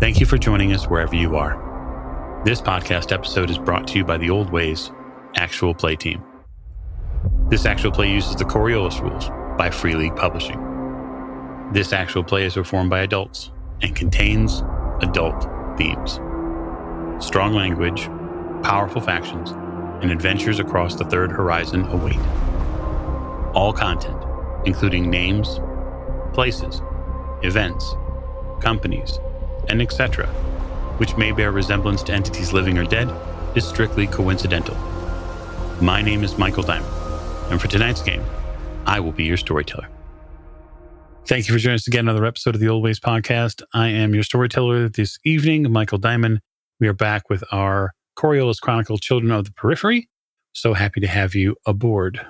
Thank you for joining us wherever you are. This podcast episode is brought to you by the Old Ways Actual Play Team. This actual play uses the Coriolis rules by Free League Publishing. This actual play is performed by adults and contains adult themes. Strong language, powerful factions, and adventures across the third horizon await. All content, including names, places, events, companies, and etc., which may bear resemblance to entities living or dead, is strictly coincidental. My name is Michael Diamond, and for tonight's game, I will be your storyteller. Thank you for joining us again another episode of the Old Ways Podcast. I am your storyteller this evening, Michael Diamond. We are back with our Coriolis Chronicle Children of the Periphery. So happy to have you aboard.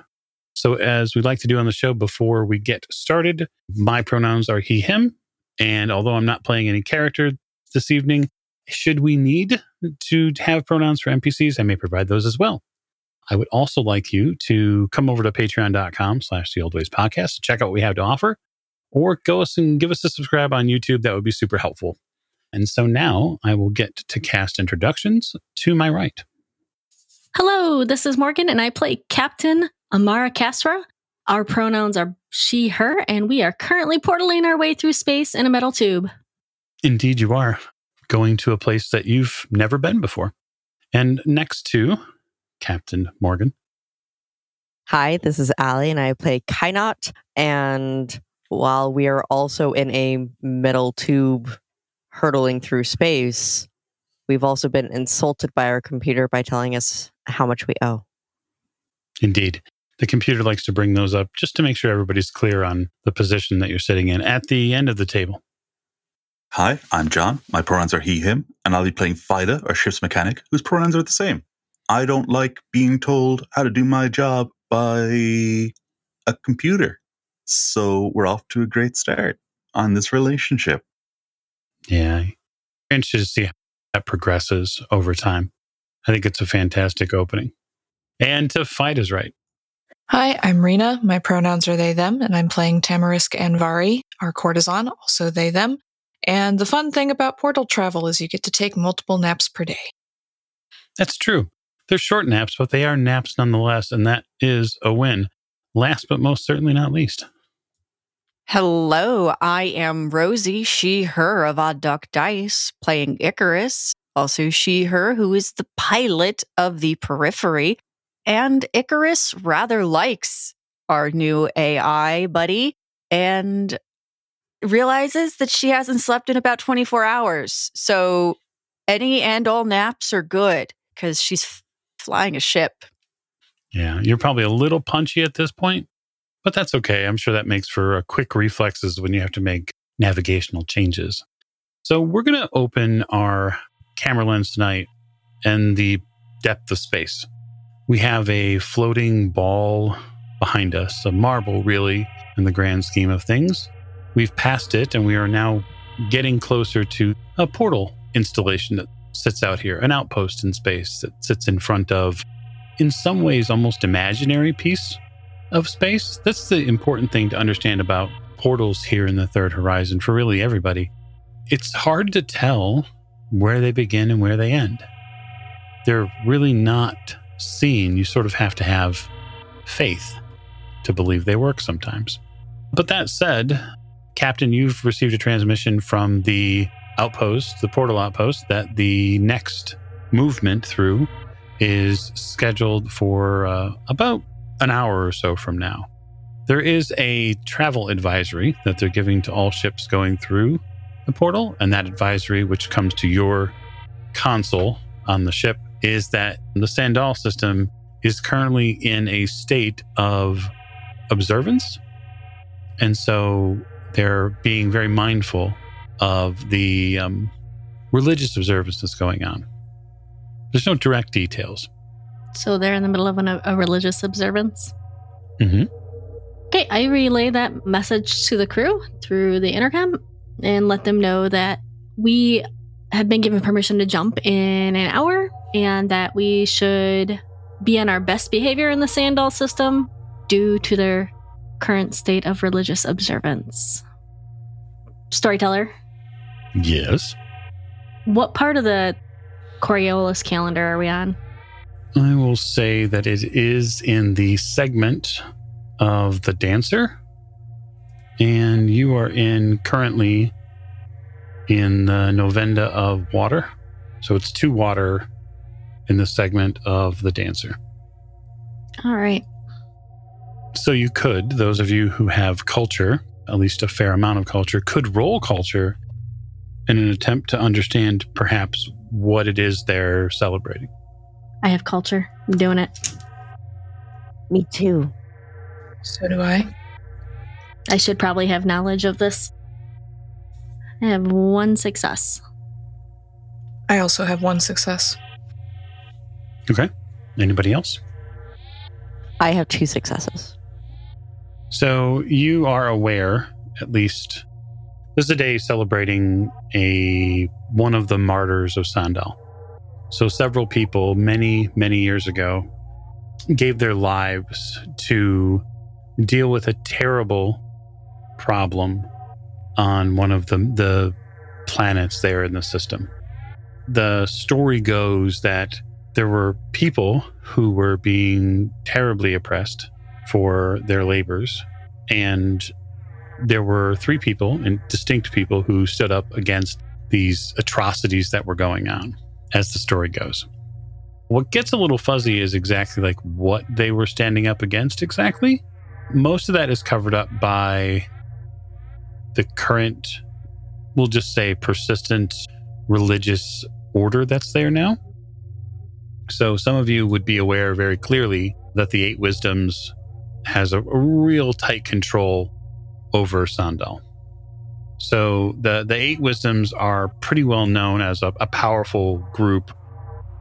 So, as we like to do on the show before we get started, my pronouns are he, him. And although I'm not playing any character this evening, should we need to have pronouns for NPCs, I may provide those as well. I would also like you to come over to patreon.com slash the old ways podcast to check out what we have to offer, or go us and give us a subscribe on YouTube. That would be super helpful. And so now I will get to cast introductions to my right. Hello, this is Morgan, and I play Captain Amara Castra. Our pronouns are she, her, and we are currently portaling our way through space in a metal tube. Indeed, you are going to a place that you've never been before. And next to Captain Morgan. Hi, this is Allie, and I play Kynot. And while we are also in a metal tube hurtling through space, we've also been insulted by our computer by telling us how much we owe. Indeed. The computer likes to bring those up just to make sure everybody's clear on the position that you're sitting in at the end of the table. Hi, I'm John. My pronouns are he, him, and I'll be playing Fida, our ship's mechanic, whose pronouns are the same. I don't like being told how to do my job by a computer. So we're off to a great start on this relationship. Yeah. Interested to see how that progresses over time. I think it's a fantastic opening. And to fight is right. Hi, I'm Rena. My pronouns are they, them, and I'm playing Tamarisk Anvari, our courtesan, also they, them. And the fun thing about portal travel is you get to take multiple naps per day. That's true. They're short naps, but they are naps nonetheless, and that is a win. Last but most certainly not least. Hello, I am Rosie, she, her of Odd Duck Dice, playing Icarus. Also, she, her, who is the pilot of the periphery. And Icarus rather likes our new AI buddy and realizes that she hasn't slept in about 24 hours. So any and all naps are good because she's f- flying a ship. Yeah, you're probably a little punchy at this point, but that's okay. I'm sure that makes for a quick reflexes when you have to make navigational changes. So we're going to open our camera lens tonight and the depth of space. We have a floating ball behind us, a marble, really, in the grand scheme of things. We've passed it and we are now getting closer to a portal installation that sits out here, an outpost in space that sits in front of, in some ways, almost imaginary piece of space. That's the important thing to understand about portals here in the third horizon for really everybody. It's hard to tell where they begin and where they end. They're really not seen, you sort of have to have faith to believe they work sometimes. But that said, Captain, you've received a transmission from the outpost, the portal outpost, that the next movement through is scheduled for uh, about an hour or so from now. There is a travel advisory that they're giving to all ships going through the portal, and that advisory, which comes to your console on the ship, is that the Sandaal system is currently in a state of observance. And so they're being very mindful of the um, religious observance that's going on. There's no direct details. So they're in the middle of an, a religious observance. Mm-hmm. Okay, I relay that message to the crew through the intercom and let them know that we have been given permission to jump in an hour and that we should be on our best behavior in the Sandaal system due to their current state of religious observance. Storyteller. Yes. What part of the Coriolis calendar are we on? I will say that it is in the segment of the dancer. And you are in currently in the novenda of water. So it's two water in the segment of the dancer. All right. So you could, those of you who have culture, at least a fair amount of culture, could roll culture in an attempt to understand perhaps what it is they're celebrating. I have culture. I'm doing it. Me too. So do I. I should probably have knowledge of this. I have one success. I also have one success. Okay. Anybody else? I have two successes. So you are aware, at least, this is a day celebrating a one of the martyrs of Sandaal. So several people, many many years ago, gave their lives to deal with a terrible problem on one of the the planets there in the system. The story goes that there were people who were being terribly oppressed for their labors. And there were three people and distinct people who stood up against these atrocities that were going on, as the story goes. What gets a little fuzzy is exactly like what they were standing up against exactly. Most of that is covered up by the current, we'll just say, persistent religious order that's there now. So some of you would be aware very clearly that the eight wisdoms has a, real tight control over Sandaal. So the the eight wisdoms are pretty well known as a, a powerful group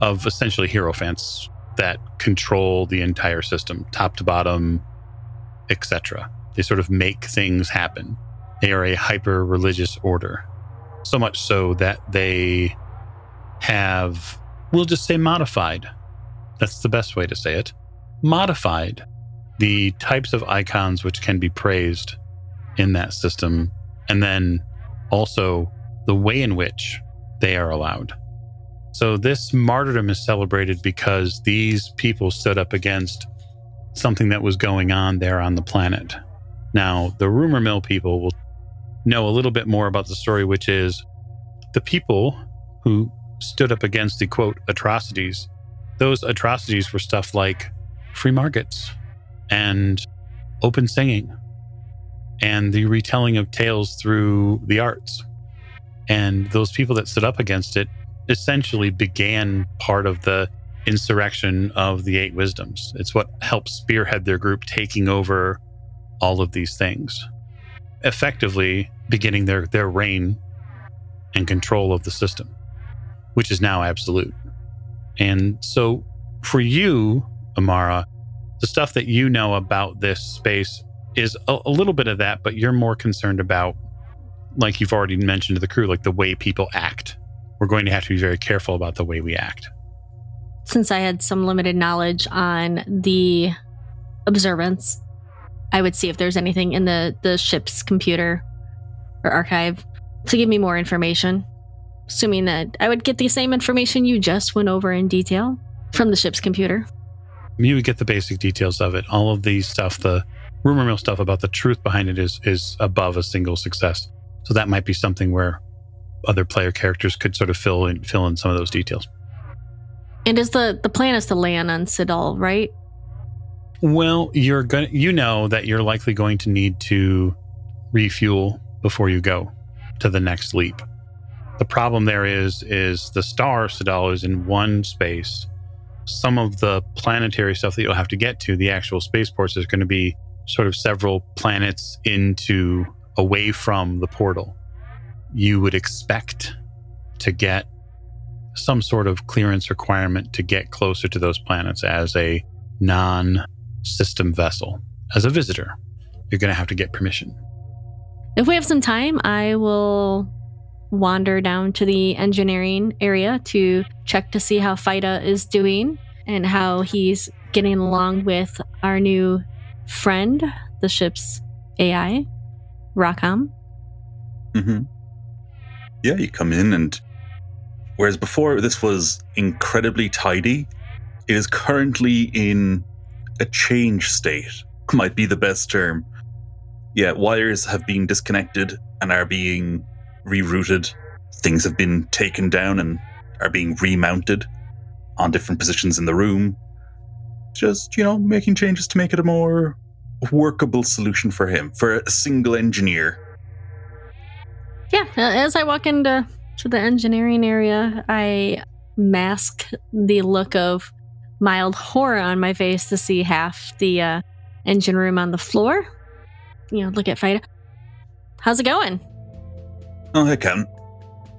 of essentially hierophants that control the entire system, top to bottom, etc. They sort of make things happen. They are a hyper religious order, so much so that they have, we'll just say, modified. That's the best way to say it. Modified the types of icons which can be praised in that system, and then also the way in which they are allowed. So, this martyrdom is celebrated because these people stood up against something that was going on there on the planet. Now, the rumor mill people will know a little bit more about the story, which is the people who stood up against the quote atrocities. Those atrocities were stuff like free markets, and open singing and the retelling of tales through the arts. And those people that stood up against it essentially began part of the insurrection of the eight wisdoms. It's what helped spearhead their group taking over all of these things, effectively beginning their, their reign and control of the system, which is now absolute. And so for you, Amara, the stuff that you know about this space is a, a, little bit of that, but you're more concerned about, like you've already mentioned to the crew, like the way people act. We're going to have to be very careful about the way we act. Since I had some limited knowledge on the observance, I would see if there's anything in the, the ship's computer or archive to give me more information. Assuming that I would get the same information you just went over in detail from the ship's computer you would get the basic details of it. All of the stuff, the rumor mill stuff about the truth behind it is is above a single success. So that might be something where other player characters could sort of fill in fill in some of those details. And is the the plan is to land on Sadaal, right? Well, you're going to you know that you're likely going to need to refuel before you go to the next leap. The problem there is is the star Sadaal is in one space some of the planetary stuff that you'll have to get to, the actual spaceports, is going to be sort of several planets into away from the portal. You would expect to get some sort of clearance requirement to get closer to those planets as a non system vessel. As a visitor, you're going to have to get permission. If we have some time, I will wander down to the engineering area to check to see how Fida is doing and how he's getting along with our new friend, the ship's AI, Rackham. Mm-hmm. Yeah, you come in and Whereas before this was incredibly tidy, it is currently in a change state, might be the best term. Yeah, wires have been disconnected and are being rerouted. Things have been taken down and are being remounted on different positions in the room. Just, you know, making changes to make it a more workable solution for him, for a single engineer. Yeah, as I walk into to the engineering area, I mask the look of mild horror on my face to see half the uh, engine room on the floor. You know, look at Fida. How's it going? Oh, hey, Ken.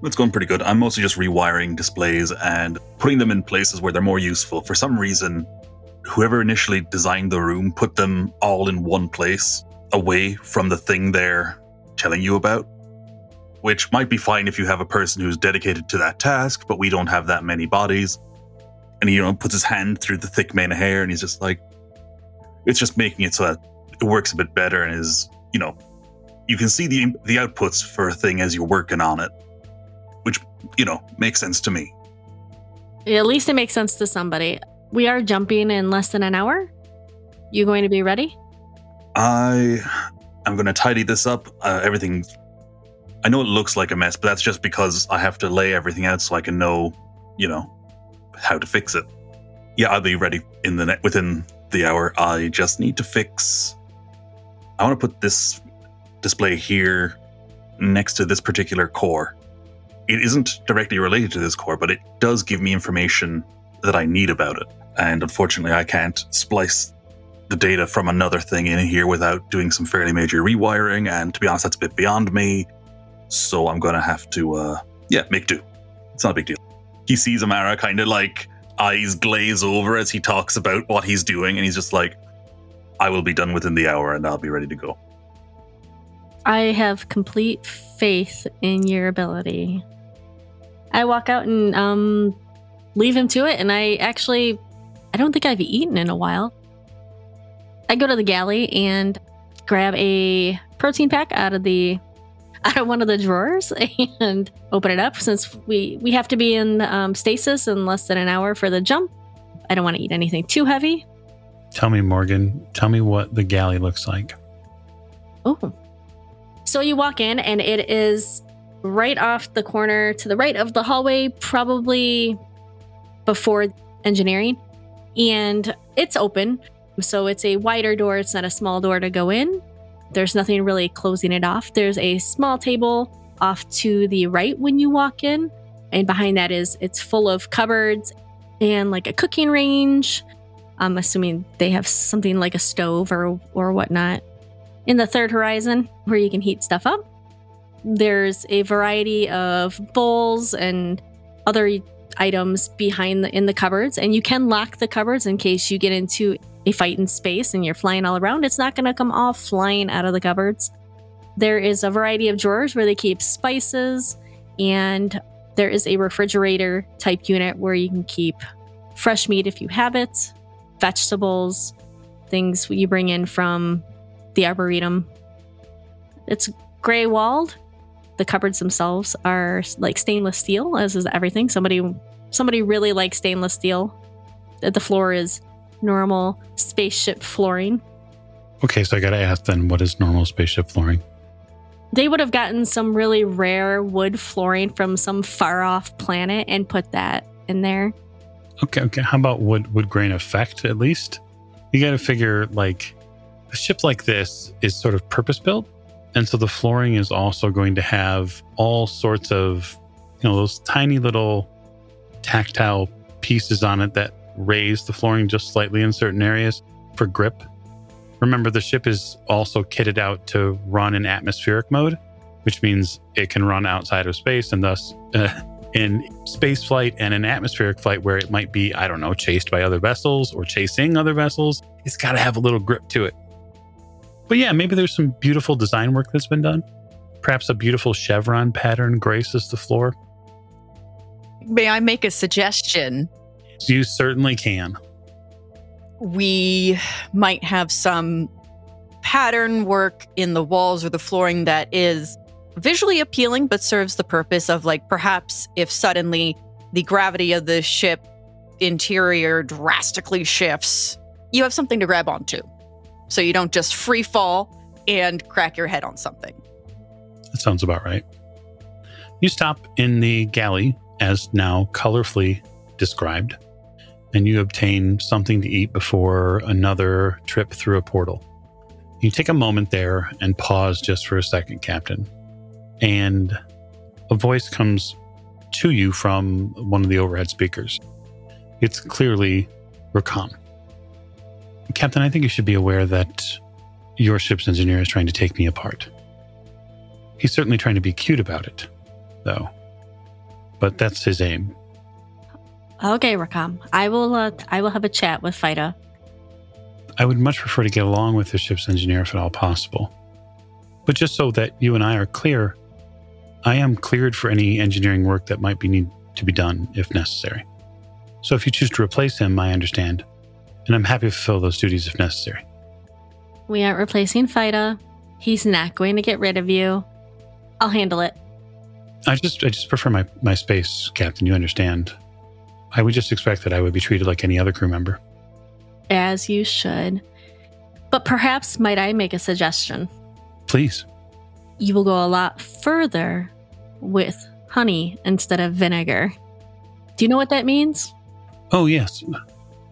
It's going pretty good. I'm mostly just rewiring displays and putting them in places where they're more useful. For some reason, whoever initially designed the room put them all in one place, away from the thing they're telling you about. Which might be fine if you have a person who's dedicated to that task, but we don't have that many bodies. And he, you know, puts his hand through the thick mane of hair and he's just like, it's just making it so that it works a bit better and is, you know, you can see the the outputs for a thing as you're working on it, which you know makes sense to me. At least it makes sense to somebody. We are jumping in less than an hour. You going to be ready? I I'm going to tidy this up. Uh, everything. I know it looks like a mess, but that's just because I have to lay everything out so I can know, you know, how to fix it. Yeah, I'll be ready in the net within the hour. I just need to fix. I want to put this display here next to this particular core. It isn't directly related to this core, but it does give me information that I need about it. And unfortunately, I can't splice the data from another thing in here without doing some fairly major rewiring. And to be honest, that's a bit beyond me. So I'm going to have to, uh, yeah, make do. It's not a big deal. He sees Amara kind of like eyes glaze over as he talks about what he's doing. And he's just like, I will be done within the hour and I'll be ready to go. I have complete faith in your ability. I walk out and um, leave him to it, and I actually, I don't think I've eaten in a while. I go to the galley and grab a protein pack out of the out of one of the drawers and open it up since we we have to be in um, stasis in less than an hour for the jump. I don't want to eat anything too heavy. Tell me, Morgan. Tell me what the galley looks like. Oh, so you walk in, and it is right off the corner to the right of the hallway, probably before engineering. And it's open. So it's a wider door, it's not a small door to go in. There's nothing really closing it off. There's a small table off to the right when you walk in. And behind that is it's full of cupboards and like a cooking range. I'm assuming they have something like a stove or or whatnot in the third horizon where you can heat stuff up. There's a variety of bowls and other items behind the in the cupboards and you can lock the cupboards in case you get into a fight in space and you're flying all around it's not going to come all flying out of the cupboards there is a variety of drawers where they keep spices and there is a refrigerator type unit where you can keep fresh meat if you have it vegetables things you bring in from the arboretum. It's gray walled. The cupboards themselves are like stainless steel, as is everything. Somebody somebody really likes stainless steel. The floor is normal spaceship flooring. Okay, so I got to ask then, what is normal spaceship flooring? They would have gotten some really rare wood flooring from some far off planet and put that in there. Okay, okay. How about wood wood grain effect at least? You got to figure like a ship like this is sort of purpose built. And so the flooring is also going to have all sorts of, you know, those tiny little tactile pieces on it that raise the flooring just slightly in certain areas for grip. Remember, the ship is also kitted out to run in atmospheric mode, which means it can run outside of space and thus uh, in space flight and in atmospheric flight, where it might be, I don't know, chased by other vessels or chasing other vessels, it's got to have a little grip to it. But yeah, maybe there's some beautiful design work that's been done. Perhaps a beautiful chevron pattern graces the floor. May I make a suggestion? You certainly can. We might have some pattern work in the walls or the flooring that is visually appealing but serves the purpose of like perhaps if suddenly the gravity of the ship interior drastically shifts, you have something to grab onto. So you don't just free fall and crack your head on something. That sounds about right. You stop in the galley, as now colorfully described, and you obtain something to eat before another trip through a portal. You take a moment there and pause just for a second, Captain. And a voice comes to you from one of the overhead speakers. It's clearly Rakam. Captain, I think you should be aware that your ship's engineer is trying to take me apart. He's certainly trying to be cute about it, though. But that's his aim. Okay, Rakam. I will. Uh, I will have a chat with Fida. I would much prefer to get along with the ship's engineer if at all possible. But just so that you and I are clear, I am cleared for any engineering work that might be need to be done if necessary. So if you choose to replace him, I understand, and I'm happy to fulfill those duties if necessary. We aren't replacing Fida. He's not going to get rid of you. I'll handle it. I just I just prefer my, my space, Captain, you understand. I would just expect that I would be treated like any other crew member. As you should. But perhaps might I make a suggestion? Please. You will go a lot further with honey instead of vinegar. Do you know what that means? Oh yes.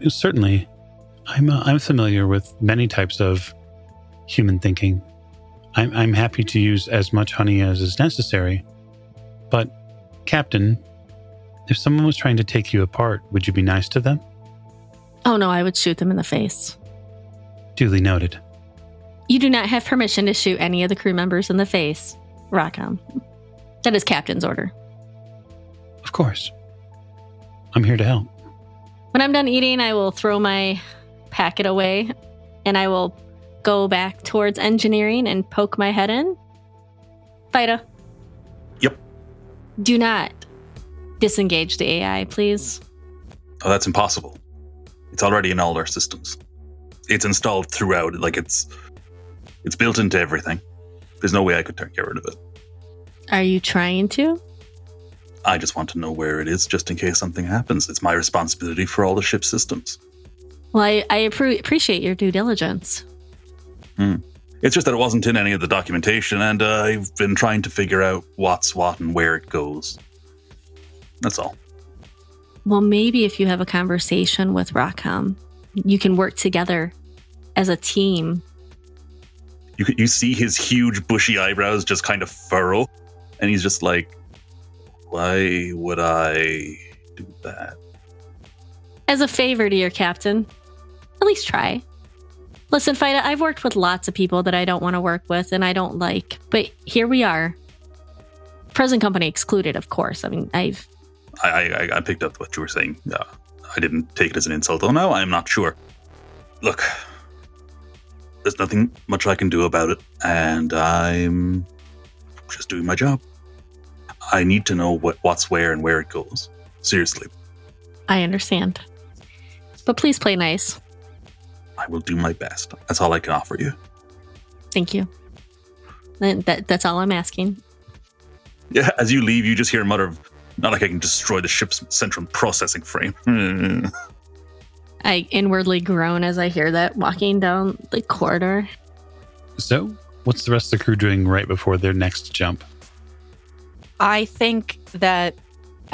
Certainly. I'm uh, I'm familiar with many types of human thinking. I'm I'm happy to use as much honey as is necessary. But Captain, if someone was trying to take you apart, would you be nice to them? Oh no, I would shoot them in the face. Duly noted. You do not have permission to shoot any of the crew members in the face, Rackham. That is Captain's order. Of course. I'm here to help. When I'm done eating, I will throw my packet away and I will go back towards engineering and poke my head in. Fida. Yep. Do not disengage the AI, please. Oh, that's impossible. It's already in all our systems. It's installed throughout. Like it's it's built into everything. There's no way I could get rid of it. Are you trying to? I just want to know where it is, just in case something happens. It's my responsibility for all the ship systems. Well, I, I appre- appreciate your due diligence. It's just that it wasn't in any of the documentation, and uh, I've been trying to figure out what's what and where it goes. That's all. Well, maybe if you have a conversation with Rackham, you can work together as a team. You you see his huge bushy eyebrows just kind of furrow, and he's just like, "Why would I do that?" As a favor to your captain, at least try. Listen, Fida, I've worked with lots of people that I don't want to work with and I don't like, but here we are. Present company excluded, of course. I mean, I've I, I, I picked up what you were saying. Uh, I didn't take it as an insult. Oh no, I'm not sure. Look, there's nothing much I can do about it, and I'm just doing my job. I need to know what, what's where and where it goes. Seriously, I understand. But please play nice. I will do my best. That's all I can offer you. Thank you. And that, that's all I'm asking. Yeah, as you leave, you just hear a mutter of, not like I can destroy the ship's central processing frame. Hmm. I inwardly groan as I hear that walking down the corridor. So, what's the rest of the crew doing right before their next jump? I think that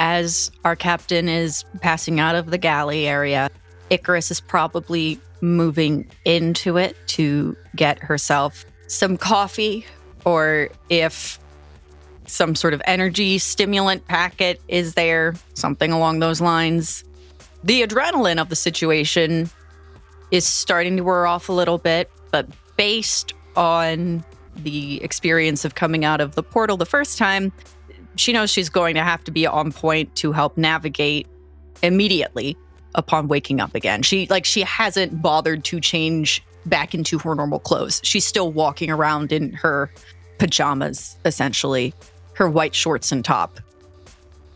as our captain is passing out of the galley area, Icarus is probably moving into it to get herself some coffee, or if some sort of energy stimulant packet is there, something along those lines. The adrenaline of the situation is starting to wear off a little bit, but based on the experience of coming out of the portal the first time, she knows she's going to have to be on point to help navigate immediately upon waking up again. She like she hasn't bothered to change back into her normal clothes. She's still walking around in her pajamas essentially, her white shorts and top.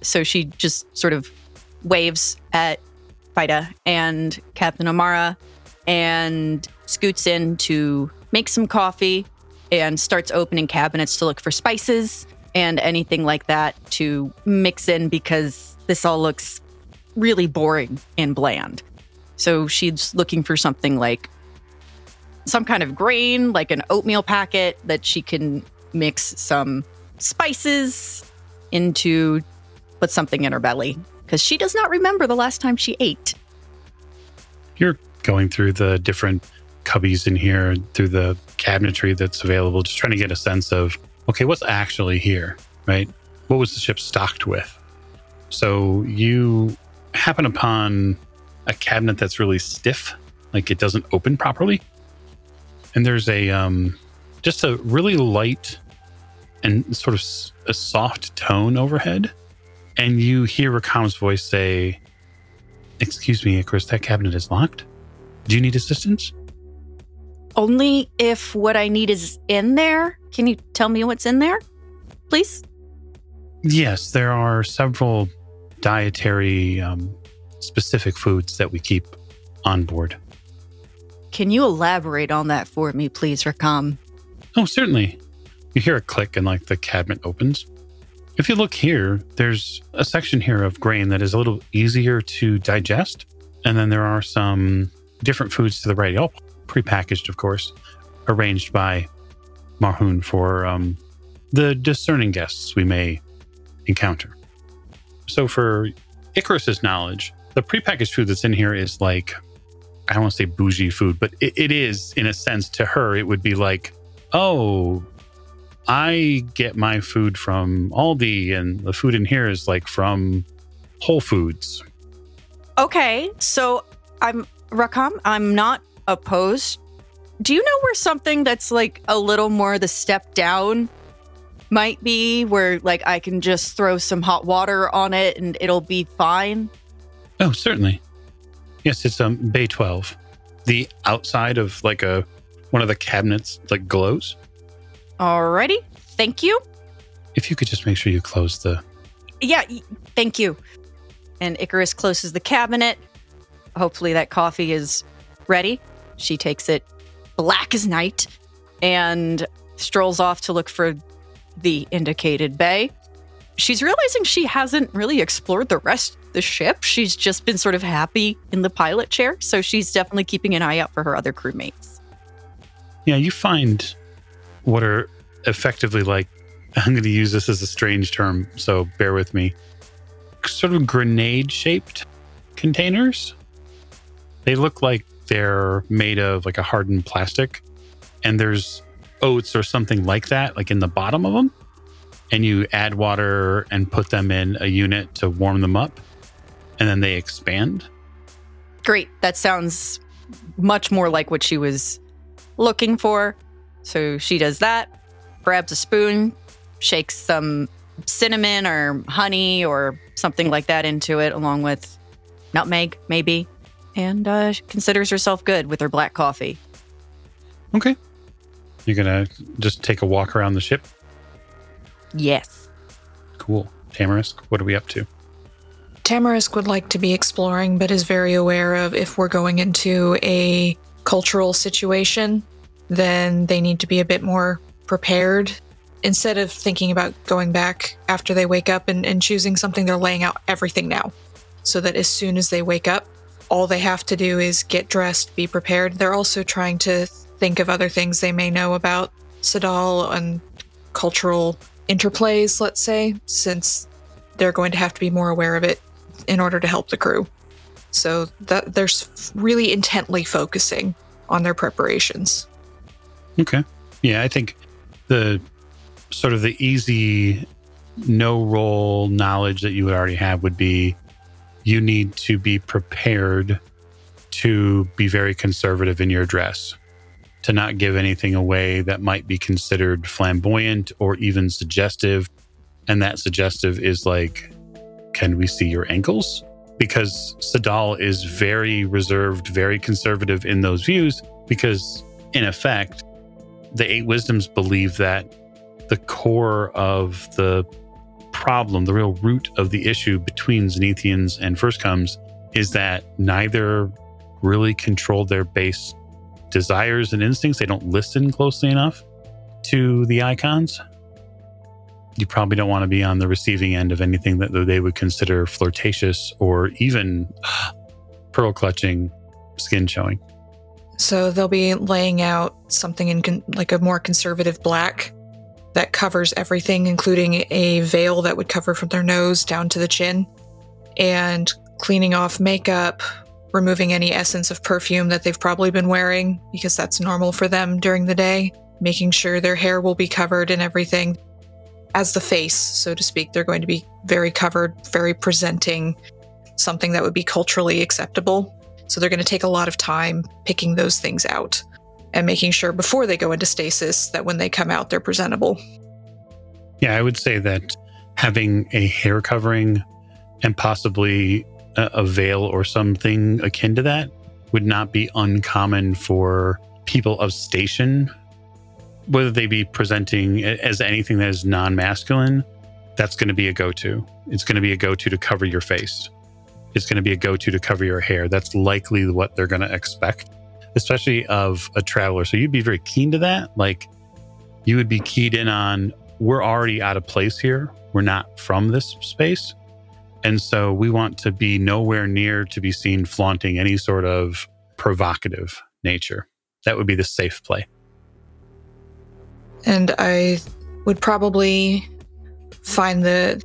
So she just sort of waves at Fida and Captain Amara and scoots in to make some coffee and starts opening cabinets to look for spices and anything like that to mix in because this all looks really boring and bland. So she's looking for something like some kind of grain, like an oatmeal packet that she can mix some spices into, put something in her belly because she does not remember the last time she ate. You're going through the different cubbies in here, through the cabinetry that's available, just trying to get a sense of okay, what's actually here, right? What was the ship stocked with? So you happen upon a cabinet that's really stiff, like it doesn't open properly. And there's a um, just a really light and sort of s- a soft tone overhead. And you hear Rakam's voice say, Excuse me, Chris, that cabinet is locked. Do you need assistance? Only if what I need is in there. Can you tell me what's in there, please? Yes, there are several dietary um, specific foods that we keep on board. Can you elaborate on that for me, please, Rakam? Oh, certainly. You hear a click and like the cabinet opens. If you look here, there's a section here of grain that is a little easier to digest. And then there are some different foods to the right, all prepackaged, of course, arranged by Marhoon for um, the discerning guests we may encounter. So, for Icarus's knowledge, the prepackaged food that's in here is like, I don't want to say bougie food, but it, it is, in a sense, to her, it would be like, oh, I get my food from Aldi, and the food in here is like from Whole Foods. Okay, so I'm Rakam. I'm not opposed. Do you know where something that's like a little more the step down might be, where like I can just throw some hot water on it and it'll be fine? Oh, certainly. Yes, it's um Bay 12. The outside of like a one of the cabinets like glows. Alrighty, thank you. If you could just make sure you close the Yeah, thank you. And Icarus closes the cabinet. Hopefully, that coffee is ready. She takes it black as night and strolls off to look for the indicated bay. She's realizing she hasn't really explored the rest of the ship. She's just been sort of happy in the pilot chair. So she's definitely keeping an eye out for her other crewmates. Yeah, you find what are effectively like I'm going to use this as a strange term, so bear with me. Sort of grenade shaped containers. They look like they're made of like a hardened plastic, and there's oats or something like that, like in the bottom of them. And you add water and put them in a unit to warm them up, and then they expand. Great. That sounds much more like what she was looking for. So she does that, grabs a spoon, shakes some cinnamon or honey or something like that into it, along with nutmeg, maybe, and uh, considers herself good with her black coffee. Okay. You're going to just take a walk around the ship. Yes. Cool. Tamarisk, what are we up to? Tamarisk would like to be exploring, but is very aware of if we're going into a cultural situation, then they need to be a bit more prepared. Instead of thinking about going back after they wake up and, and choosing something, they're laying out everything now. So that as soon as they wake up, all they have to do is get dressed, be prepared. They're also trying to think of other things they may know about Sadaal and cultural interplays, let's say, since they're going to have to be more aware of it in order to help the crew. So that they're really intently focusing on their preparations. Okay. Yeah, I think the sort of the easy no roll knowledge that you would already have would be you need to be prepared to be very conservative in your dress, to not give anything away that might be considered flamboyant or even suggestive. And that suggestive is like, can we see your ankles? Because Sadaal is very reserved, very conservative in those views, because in effect, the eight wisdoms believe that the core of the problem, the real root of the issue between Zenithians and Firstcomes is that neither really controlled their base desires and instincts. They don't listen closely enough to the icons. You probably don't want to be on the receiving end of anything that they would consider flirtatious or even pearl clutching, skin showing. So they'll be laying out something in con- like a more conservative black that covers everything, including a veil that would cover from their nose down to the chin, and cleaning off makeup, removing any essence of perfume that they've probably been wearing because that's normal for them during the day, making sure their hair will be covered and everything. As the face, so to speak, they're going to be very covered, very presenting, something that would be culturally acceptable. So they're going to take a lot of time picking those things out and making sure before they go into stasis that when they come out, they're presentable. Yeah, I would say that having a hair covering and possibly a, veil or something akin to that would not be uncommon for people of station, whether they be presenting as anything that is non masculine. That's going to be a go to. It's going to be a go to to cover your face. It's going to be a go to to cover your hair. That's likely what they're going to expect, especially of a traveler. So you'd be very keen to that. Like you would be keyed in on, we're already out of place here. We're not from this space. And so we want to be nowhere near to be seen flaunting any sort of provocative nature. That would be the safe play. And I would probably find the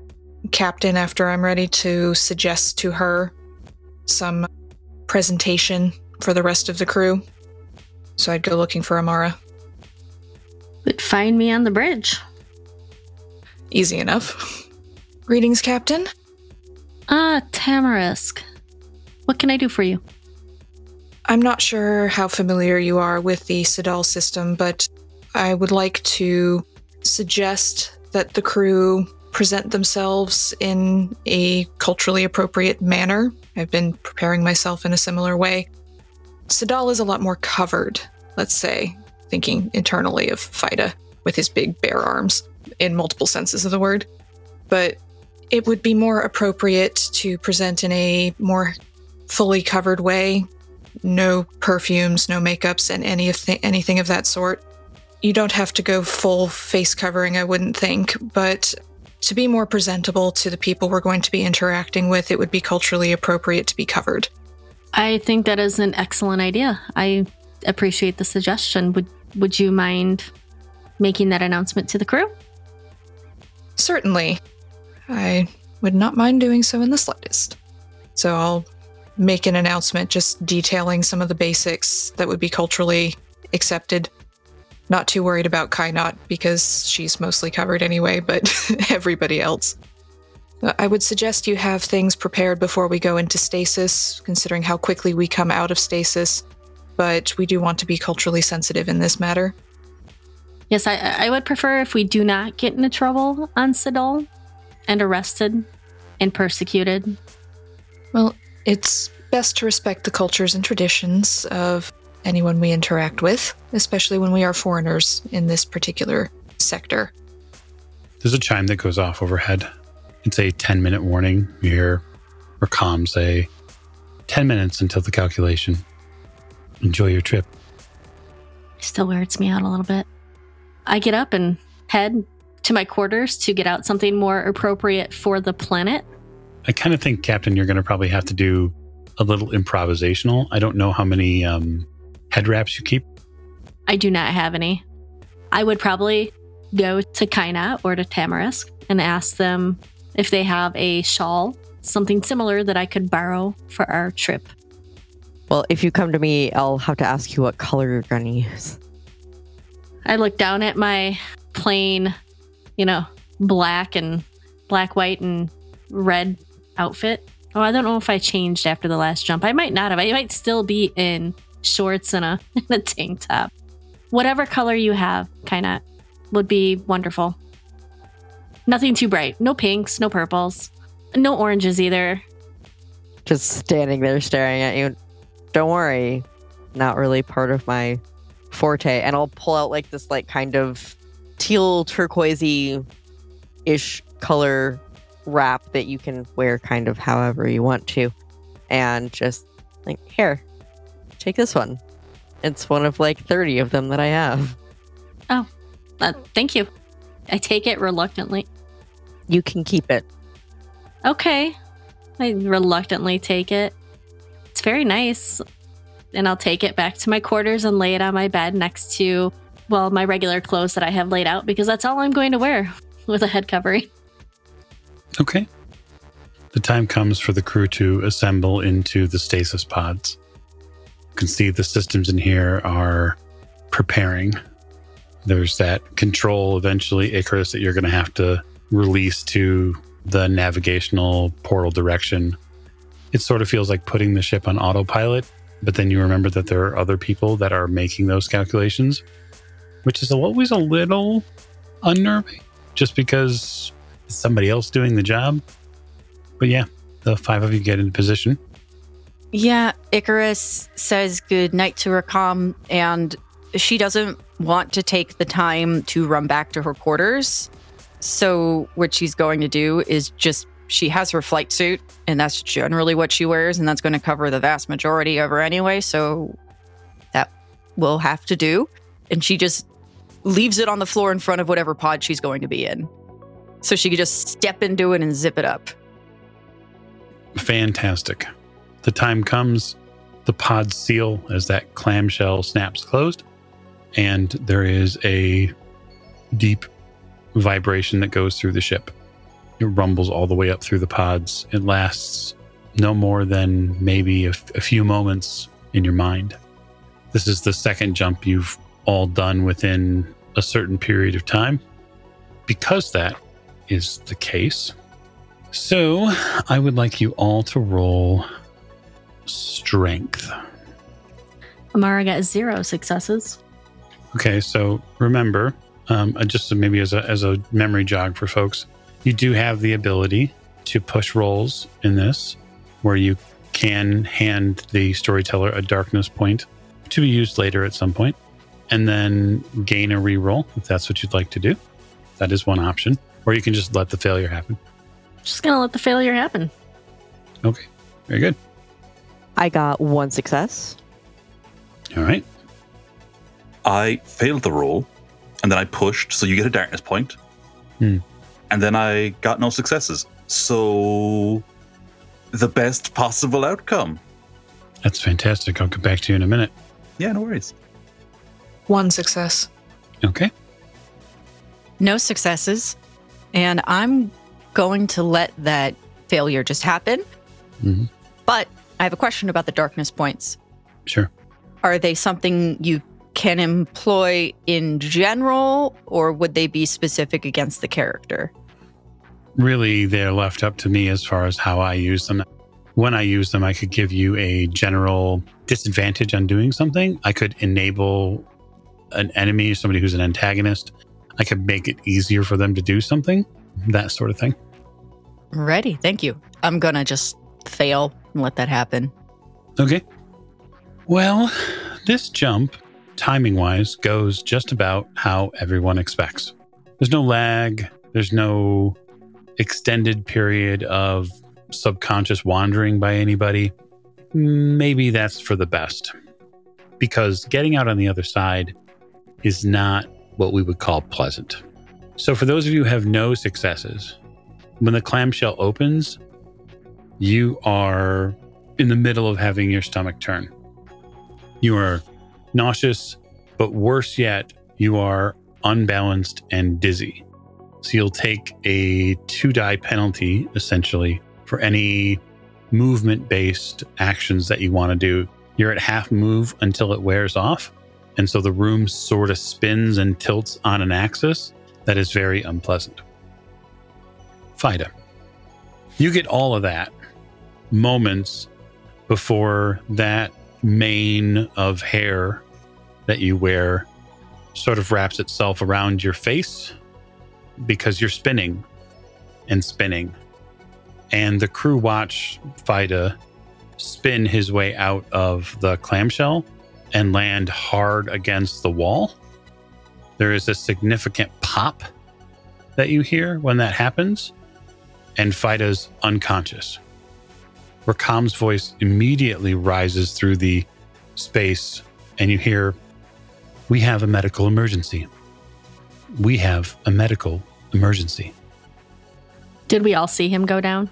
captain after I'm ready to suggest to her some presentation for the rest of the crew. So I'd go looking for Amara. But find me on the bridge. Easy enough. Greetings, Captain. Ah, Tamarisk. What can I do for you? I'm not sure how familiar you are with the Sadaal system, but I would like to suggest that the crew present themselves in a culturally appropriate manner. I've been preparing myself in a similar way. Sadaal is a lot more covered, let's say, thinking internally of Fida with his big bare arms in multiple senses of the word. But it would be more appropriate to present in a more fully covered way. No perfumes, no makeups, and any of th- anything of that sort. You don't have to go full face covering, I wouldn't think, but to be more presentable to the people we're going to be interacting with, it would be culturally appropriate to be covered. I think that is an excellent idea. I appreciate the suggestion. Would would you mind making that announcement to the crew? Certainly. I would not mind doing so in the slightest. So I'll make an announcement just detailing some of the basics that would be culturally accepted. Not too worried about Kainot because she's mostly covered anyway, but everybody else. Uh, I would suggest you have things prepared before we go into stasis, considering how quickly we come out of stasis, but we do want to be culturally sensitive in this matter. Yes, I, I would prefer if we do not get into trouble on Sadaal and arrested and persecuted. Well, it's best to respect the cultures and traditions of anyone we interact with, especially when we are foreigners in this particular sector. There's a chime that goes off overhead. It's a 10 minute warning. You hear or comms say 10 minutes until the calculation. Enjoy your trip. Still weirds me out a little bit. I get up and head to my quarters to get out something more appropriate for the planet. I kind of think, Captain, you're going to probably have to do a little improvisational. I don't know how many um, head wraps you keep. I do not have any. I would probably go to Kaina or to Tamarisk and ask them if they have a shawl, something similar that I could borrow for our trip. Well, if you come to me, I'll have to ask you what color you're going to use. I look down at my plain, you know, black and black, white, and red outfit. Oh, I don't know if I changed after the last jump. I might not have. I might still be in shorts and a, and a tank top. Whatever color you have, kind of, would be wonderful. Nothing too bright. No pinks, no purples, no oranges either. Just standing there staring at you. Don't worry, not really part of my forte. And I'll pull out like this, like kind of teal turquoisey ish color wrap that you can wear kind of however you want to. And just like, here, take this one. It's one of like 30 of them that I have. Uh, thank you. I take it reluctantly. You can keep it. Okay. I reluctantly take it. It's very nice. And I'll take it back to my quarters and lay it on my bed next to, well, my regular clothes that I have laid out because that's all I'm going to wear with a head covering. Okay. The time comes for the crew to assemble into the stasis pods. You can see the systems in here are preparing. There's that control eventually, Icarus, that you're going to have to release to the navigational portal direction. It sort of feels like putting the ship on autopilot, but then you remember that there are other people that are making those calculations, which is always a little unnerving just because it's somebody else doing the job. But yeah, the five of you get into position. Yeah, Icarus says good night to Rakam, and she doesn't want to take the time to run back to her quarters. So, what she's going to do is just she has her flight suit, and that's generally what she wears, and that's going to cover the vast majority of her anyway. So, that will have to do. And she just leaves it on the floor in front of whatever pod she's going to be in. So she could just step into it and zip it up. Fantastic. The time comes, the pods seal as that clamshell snaps closed, and there is a deep vibration that goes through the ship. It rumbles all the way up through the pods. It lasts no more than maybe a, f- a few moments in your mind. This is the second jump you've all done within a certain period of time. Because that is the case, so I would like you all to roll strength. Amara got zero successes. Okay, so remember, um, uh, just maybe as a as a memory jog for folks, you do have the ability to push rolls in this, where you can hand the storyteller a darkness point to be used later at some point, and then gain a reroll if that's what you'd like to do. That is one option, or you can just let the failure happen. Just gonna let the failure happen. Okay, very good. I got one success. All right, I failed the roll, and then I pushed, so you get a darkness point. Hmm. And then I got no successes. So, the best possible outcome. that's fantastic. I'll get back to you in a minute. Yeah, no worries. One success. Okay. No successes. And I'm going to let that failure just happen. Mhm. But I have a question about the darkness points. Sure. Are they something you can employ in general, or would they be specific against the character? really they're left up to me as far as how I use them. When I use them, I could give you a general disadvantage on doing something. I could enable an enemy, somebody who's an antagonist. I could make it easier for them to do something, that sort of thing. Ready. Thank you. I'm going to just fail and let that happen. Okay. Well, this jump, timing wise, goes just about how everyone expects. There's no lag, there's no extended period of subconscious wandering by anybody. Maybe that's for the best because getting out on the other side is not what we would call pleasant. So, for those of you who have no successes, when the clamshell opens, you are in the middle of having your stomach turn. You are nauseous, but worse yet, you are unbalanced and dizzy. So you'll take a two die penalty essentially for any movement based actions that you want to do. You're at half move until it wears off. And so the room sort of spins and tilts on an axis that is very unpleasant. Fida, you get all of that moments before that mane of hair that you wear sort of wraps itself around your face because you're spinning and spinning. And the crew watch Fida spin his way out of the clamshell and land hard against the wall. There is a significant pop that you hear when that happens, and Fida's unconscious. Rakam's voice immediately rises through the space, and you hear, We have a medical emergency. We have a medical emergency. Did we all see him go down?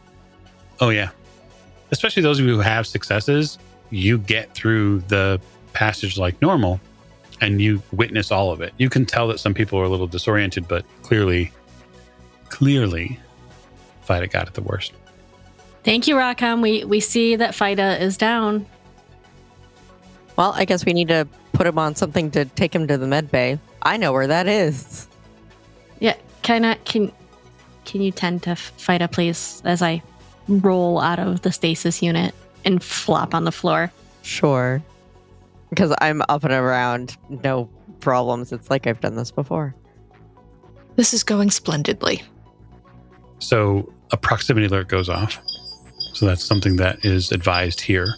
Oh, yeah. Especially those of you who have successes, you get through the passage like normal and you witness all of it. You can tell that some people are a little disoriented, but clearly, clearly, Fida got it the worst. Thank you, Rakam. We we see that Fida is down. Well, I guess we need to put him on something to take him to the med bay. I know where that is. Yeah, can I can can you tend to Fida, please, as I roll out of the stasis unit and flop on the floor? Sure. Because I'm up and around, no problems. It's like I've done this before. This is going splendidly. So a proximity alert goes off. So that's something that is advised here.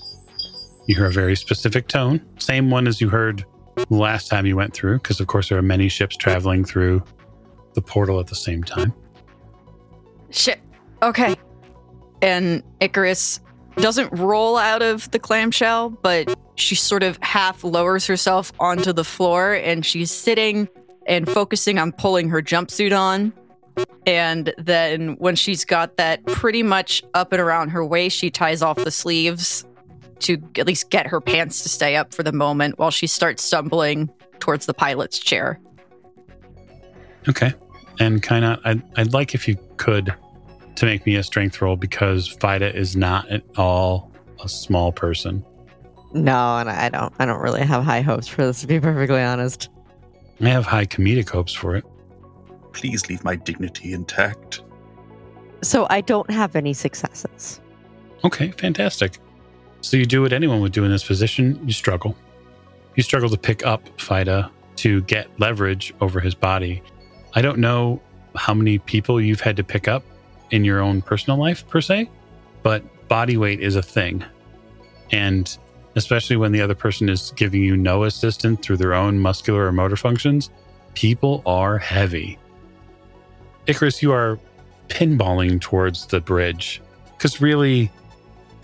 You hear a very specific tone, same one as you heard last time you went through, because of course there are many ships traveling through the portal at the same time. Shit. Okay. And Icarus doesn't roll out of the clamshell, but she sort of half lowers herself onto the floor and she's sitting and focusing on pulling her jumpsuit on. And then when she's got that pretty much up and around her waist, she ties off the sleeves to at least get her pants to stay up for the moment while she starts stumbling towards the pilot's chair. Okay. And kind I'd, I'd like if you could to make me a strength roll because Fida is not at all a small person. No, and I don't. I don't really have high hopes for this, to be perfectly honest. I have high comedic hopes for it. Please leave my dignity intact. So I don't have any successes. Okay, fantastic. So you do what anyone would do in this position. You struggle. You struggle to pick up Fida to get leverage over his body. I don't know how many people you've had to pick up in your own personal life per se, but body weight is a thing. And especially when the other person is giving you no assistance through their own muscular or motor functions, people are heavy. Icarus, you are pinballing towards the bridge because really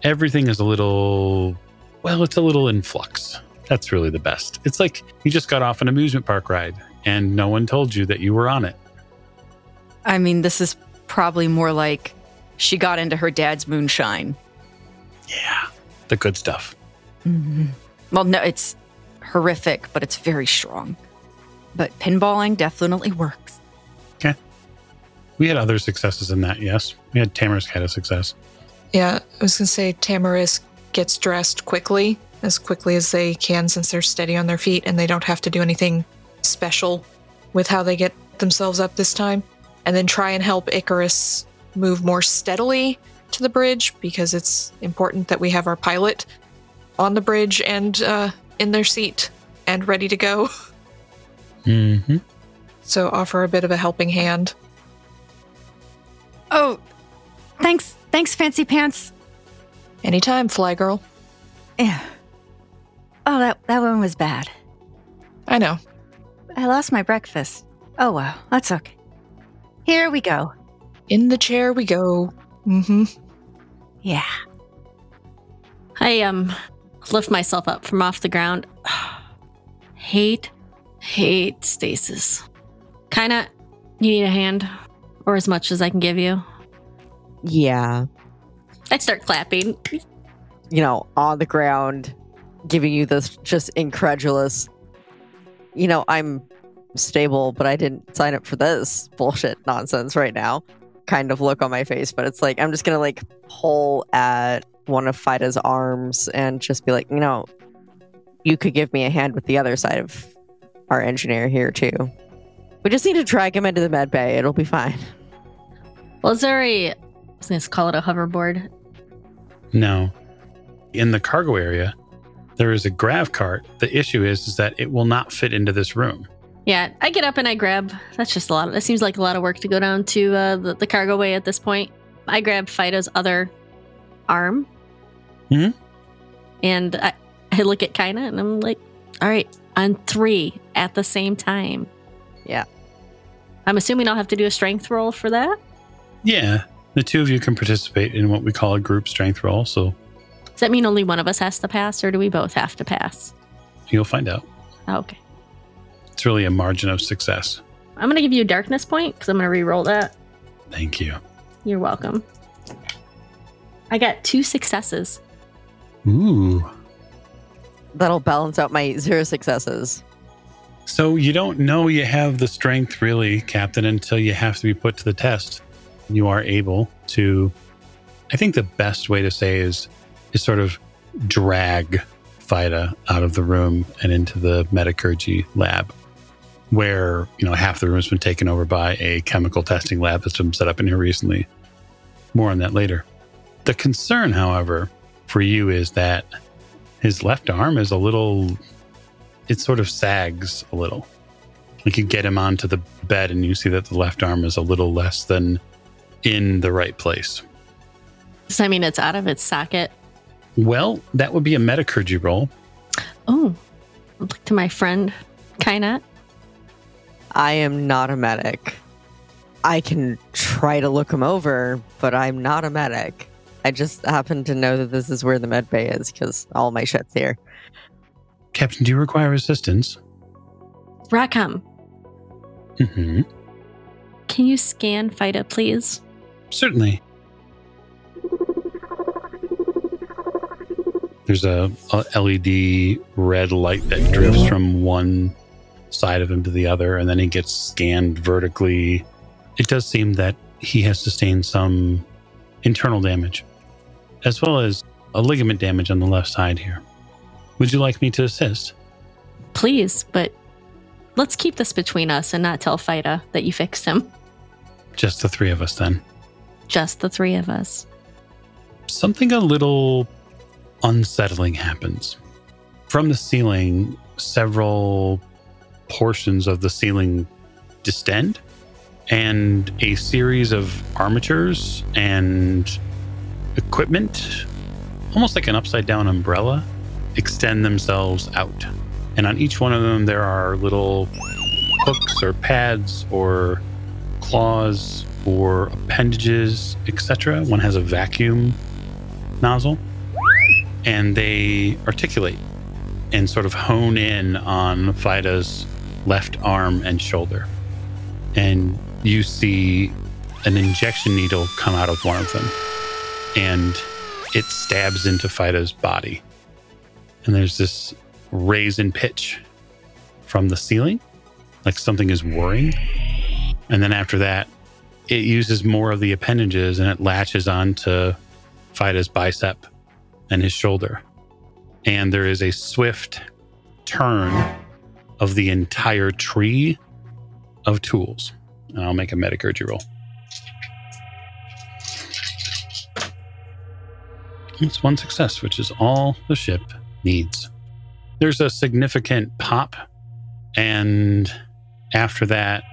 everything is a little, well, it's a little in flux. That's really the best. It's like you just got off an amusement park ride and no one told you that you were on it. I mean, this is probably more like she got into her dad's moonshine. Yeah, the good stuff. Mm-hmm. Well, no, it's horrific, but it's very strong. But pinballing definitely works. Okay. We had other successes in that, yes. We had Tamarisk had a success. Yeah, I was going to say Tamarisk gets dressed quickly, as quickly as they can since they're steady on their feet and they don't have to do anything special with how they get themselves up this time. And then try and help Icarus move more steadily to the bridge because it's important that we have our pilot on the bridge and uh, in their seat and ready to go. Mm-hmm. So offer a bit of a helping hand. Oh, thanks, thanks, Fancy Pants. Anytime, Fly Girl. Yeah. Oh, that that one was bad. I know. I lost my breakfast. Oh well, that's okay. Here we go. In the chair we go. Mm-hmm. Yeah. I um lift myself up from off the ground. hate, hate stasis. Kinda, you need a hand, or as much as I can give you. Yeah. I start clapping. You know, on the ground, giving you this just incredulous, you know, I'm stable, but I didn't sign up for this bullshit nonsense right now kind of look on my face. But it's like, I'm just to like pull at one of Fida's arms and just be like, you know, you could give me a hand with the other side of our engineer here too. We just need to drag him into the med bay. It'll be fine. Well, is there a? I was going to call it a hoverboard. No. In the cargo area, there is a grav cart. The issue is, is that it will not fit into this room. Yeah, I get up and I grab. That's just a lot. Of, that seems like a lot of work to go down to uh, the, the cargo way at this point. I grab Fida's other arm. Mhm. And I, I look at Kaina and I'm like, all right, on three at the same time. Yeah. I'm assuming I'll have to do a strength roll for that. Yeah. The two of you can participate in what we call a group strength roll. So Does that mean only one of us has to pass, or do we both have to pass? you'll find out. Oh, okay. It's really a margin of success. I'm going to give you a darkness point because I'm going to re roll that. Thank you. You're welcome. I got two successes. Ooh. That'll balance out my zero successes. So you don't know you have the strength, really, Captain, until you have to be put to the test. You are able to. I think the best way to say is is sort of drag Fida out of the room and into the medicurgy lab, where you know half the room has been taken over by a chemical testing lab that's been set up in here recently. More on that later. The concern, however, for you is that his left arm is a little it sort of sags a little. You could get him onto the bed and you see that the left arm is a little less than in the right place. Does that mean it's out of its socket? Well, that would be a medicurgy roll. Oh, look to my friend, Kainat. I am not a medic. I can try to look him over, but I'm not a medic. I just happen to know that this is where the med bay is because all my shit's here. Captain, do you require assistance? Rakam, hmm can you scan Fida, please? Certainly. There's a, a LED red light that drifts from one side of him to the other, and then he gets scanned vertically. It does seem that he has sustained some internal damage, as well as a ligament damage on the left side here. Would you like me to assist? Please, but let's keep this between us and not tell Fida that you fixed him. Just the three of us then. Just the three of us. something a little unsettling happens. From the ceiling, several portions of the ceiling distend, and a series of armatures and equipment, almost like an upside down umbrella, extend themselves out. And on each one of them, there are little hooks or pads or claws or appendages, etc. One has a vacuum nozzle, and they articulate and sort of hone in on Fida's left arm and shoulder. And you see an injection needle come out of one of them, and it stabs into Fida's body. And there's this raise in pitch from the ceiling, like something is whirring. And then after that, it uses more of the appendages and it latches onto Fida's bicep and his shoulder. And there is a swift turn of the entire tree of tools. And I'll make a medicurgy roll. It's one success, which is all the ship needs. There's a significant pop, and after that,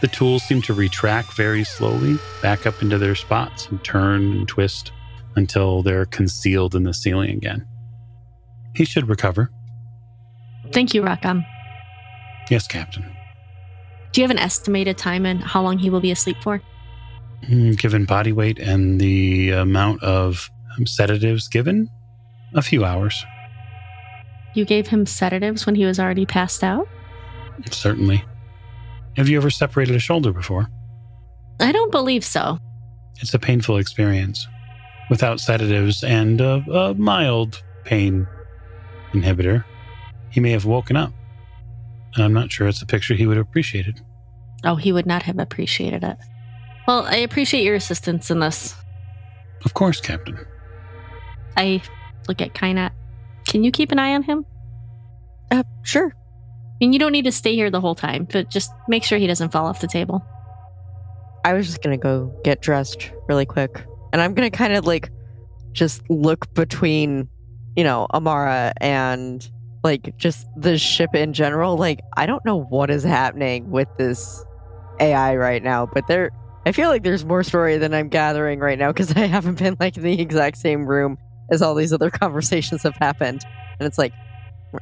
the tools seem to retract very slowly back up into their spots and turn and twist until they're concealed in the ceiling again. He should recover. Thank you, Rakam. Yes, Captain. Do you have an estimated time and how long he will be asleep for? Mm, Given body weight and the amount of sedatives given, a few hours, You gave him sedatives when he was already passed out? certainly. Have you ever separated a shoulder before? I don't believe so. It's a painful experience. Without sedatives and a, a mild pain inhibitor, he may have woken up. And I'm not sure it's a picture he would have appreciated. Oh, he would not have appreciated it. Well, I appreciate your assistance in this. Of course, Captain. I look at Kainat. Can you keep an eye on him? Uh, sure. I mean, you don't need to stay here the whole time, but just make sure he doesn't fall off the table. I was just gonna go get dressed really quick, and I'm gonna kind of like just look between, you know, Amara and like just the ship in general. Like I don't know what is happening with this AI right now, but there, I feel like there's more story than I'm gathering right now because I haven't been like in the exact same room as all these other conversations have happened, and it's like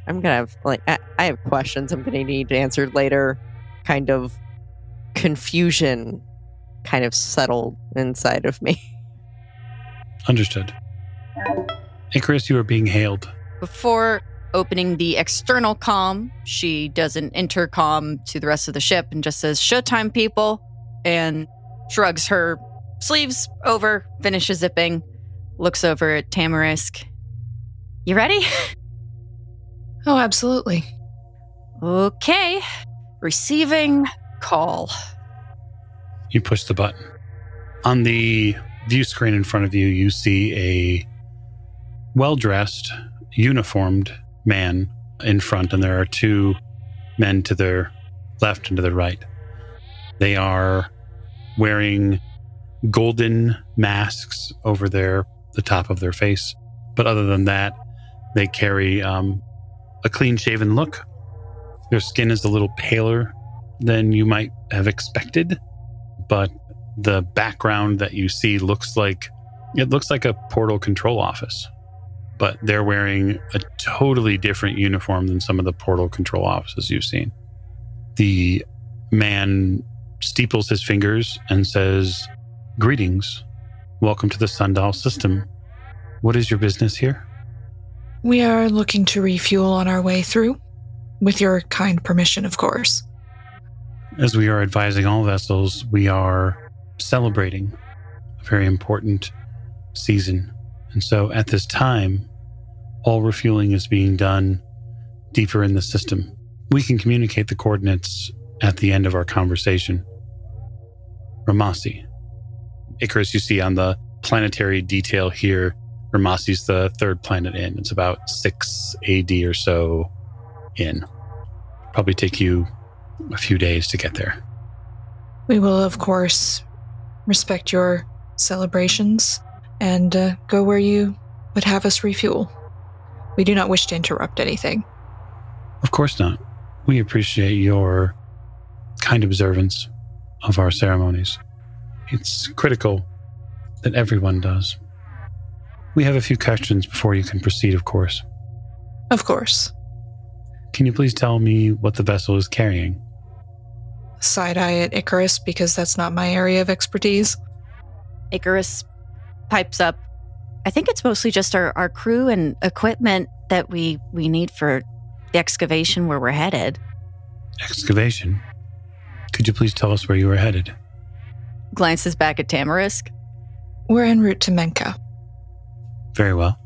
I'm gonna have like I, I have questions I'm gonna need answered later, kind of confusion kind of settled inside of me. Understood. Icarus, you are being hailed. Before opening the external comm, she does an intercom to the rest of the ship and just says, Showtime, people, and shrugs her sleeves over, finishes zipping, looks over at Tamarisk. You ready? Oh, absolutely. Okay. Receiving call. You push the button. On the view screen in front of you, you see a well dressed, uniformed man in front, and there are two men to their left and to their right. They are wearing golden masks over their the top of their face, but other than that, they carry um, a clean shaven look. Their skin is a little paler than you might have expected, but the background that you see looks like it looks like a portal control office. But they're wearing a totally different uniform than some of the portal control offices you've seen. The man steeples his fingers and says, Greetings. Welcome to the Sandaal system. What is your business here? We are looking to refuel on our way through, with your kind permission, of course. As we are advising all vessels, we are celebrating a very important season. And so at this time, all refueling is being done deeper in the system. We can communicate the coordinates at the end of our conversation. Ramasi. Icarus, you see on the planetary detail here, Ramasi's the third planet in. It's about 6 AD or so in. Probably take you a few days to get there. We will, of course, respect your celebrations and uh, go where you would have us refuel. We do not wish to interrupt anything. Of course not. We appreciate your kind observance of our ceremonies. It's critical that everyone does. We have a few questions before you can proceed, of course. Of course. Can you please tell me what the vessel is carrying? Side eye at Icarus because that's not my area of expertise. Icarus pipes up. I think it's mostly just our, our crew and equipment that we, we need for the excavation where we're headed. Excavation? Could you please tell us where you are headed? Glances back at Tamarisk. We're en route to Menka. Very well.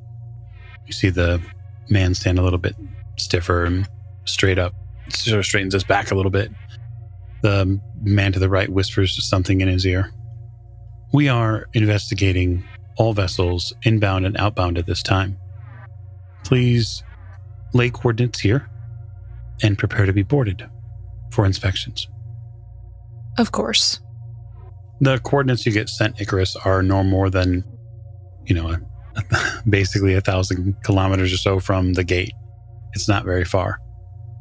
You see the man stand a little bit stiffer and straight up, sort of straightens his back a little bit. The man to the right whispers something in his ear. We are investigating all vessels inbound and outbound at this time. Please lay coordinates here and prepare to be boarded for inspections. Of course. The coordinates you get sent, Icarus, are no more than, you know, basically a thousand kilometers or so from the gate. It's not very far.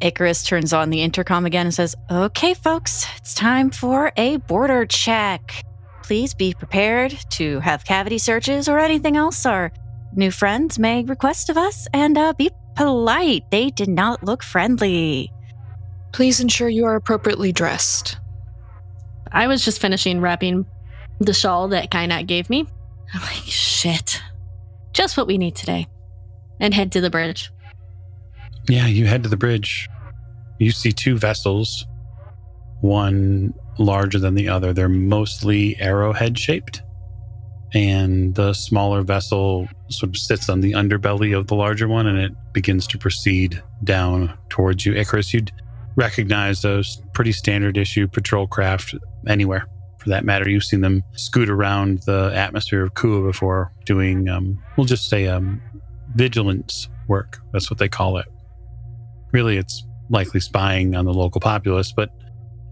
Icarus turns on the intercom again and says, Okay, folks, it's time for a border check. Please be prepared to have cavity searches or anything else our new friends may request of us and uh, be polite. They did not look friendly. Please ensure you are appropriately dressed. I was just finishing wrapping the shawl that Kainat gave me. I'm like, shit. Just what we need today. And head to the bridge. Yeah, you head to the bridge. You see two vessels, one larger than the other. They're mostly arrowhead shaped. And the smaller vessel sort of sits on the underbelly of the larger one and it begins to proceed down towards you. Icarus, you'd recognize those pretty standard issue patrol craft anywhere for that matter. You've seen them scoot around the atmosphere of Kua before doing, um, we'll just say, um, vigilance work. That's what they call it. Really, it's likely spying on the local populace, but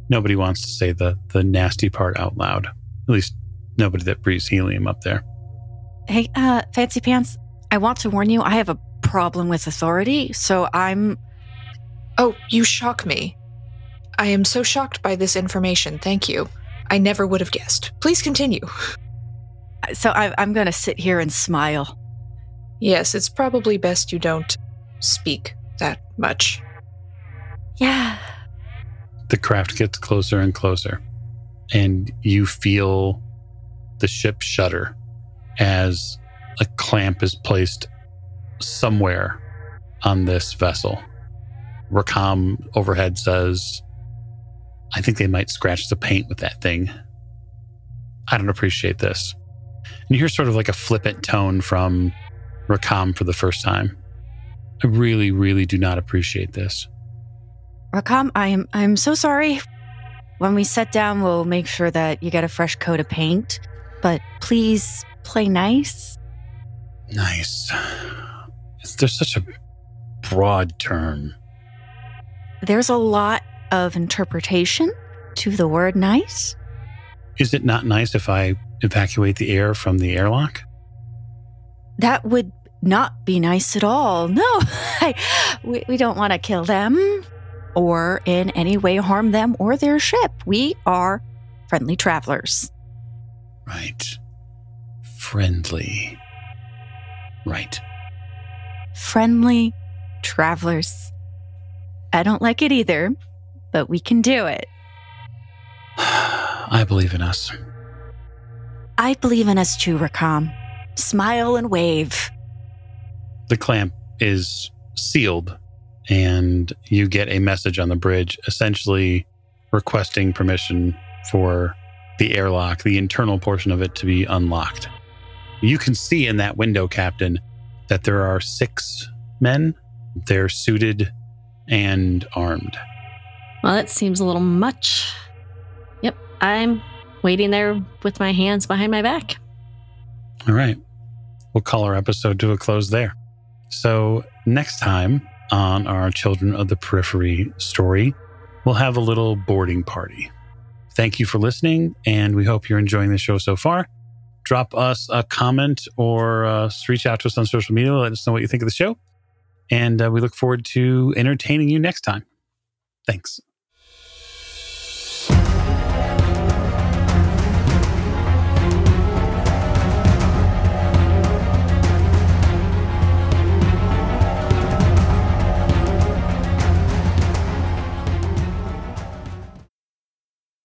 nobody wants to say the, the nasty part out loud. At least nobody that breathes helium up there. Hey, uh, Fancy Pants, I want to warn you, I have a problem with authority, so I'm. Oh, you shock me. I am so shocked by this information. Thank you. I never would have guessed. Please continue. So I, I'm going to sit here and smile. Yes, it's probably best you don't speak that much. Yeah. The craft gets closer and closer, and you feel the ship shudder as a clamp is placed somewhere on this vessel. Rakam overhead says, I think they might scratch the paint with that thing. I don't appreciate this. And you hear sort of like a flippant tone from Rakam for the first time. I really, really do not appreciate this. Rakam, I am I'm so sorry. When we sit down, we'll make sure that you get a fresh coat of paint. But please play nice. Nice. There's such a broad term. There's a lot of interpretation to the word nice. Is it not nice if I evacuate the air from the airlock? That would not be nice at all. No, I, we, we don't want to kill them or in any way harm them or their ship. We are friendly travelers. Right. Friendly. Right. Friendly travelers. I don't like it either, but we can do it. I believe in us. I believe in us too, Rakam. Smile and wave. The clamp is sealed, and you get a message on the bridge essentially requesting permission for the airlock, the internal portion of it, to be unlocked. You can see in that window, Captain, that there are six men. They're suited and armed. Well, that seems a little much. Yep, I'm waiting there with my hands behind my back. All right. We'll call our episode to a close there. So, next time on our Children of the Periphery story, we'll have a little boarding party. Thank you for listening, and we hope you're enjoying the show so far. Drop us a comment or uh, reach out to us on social media. Let us know what you think of the show. And uh, we look forward to entertaining you next time. Thanks.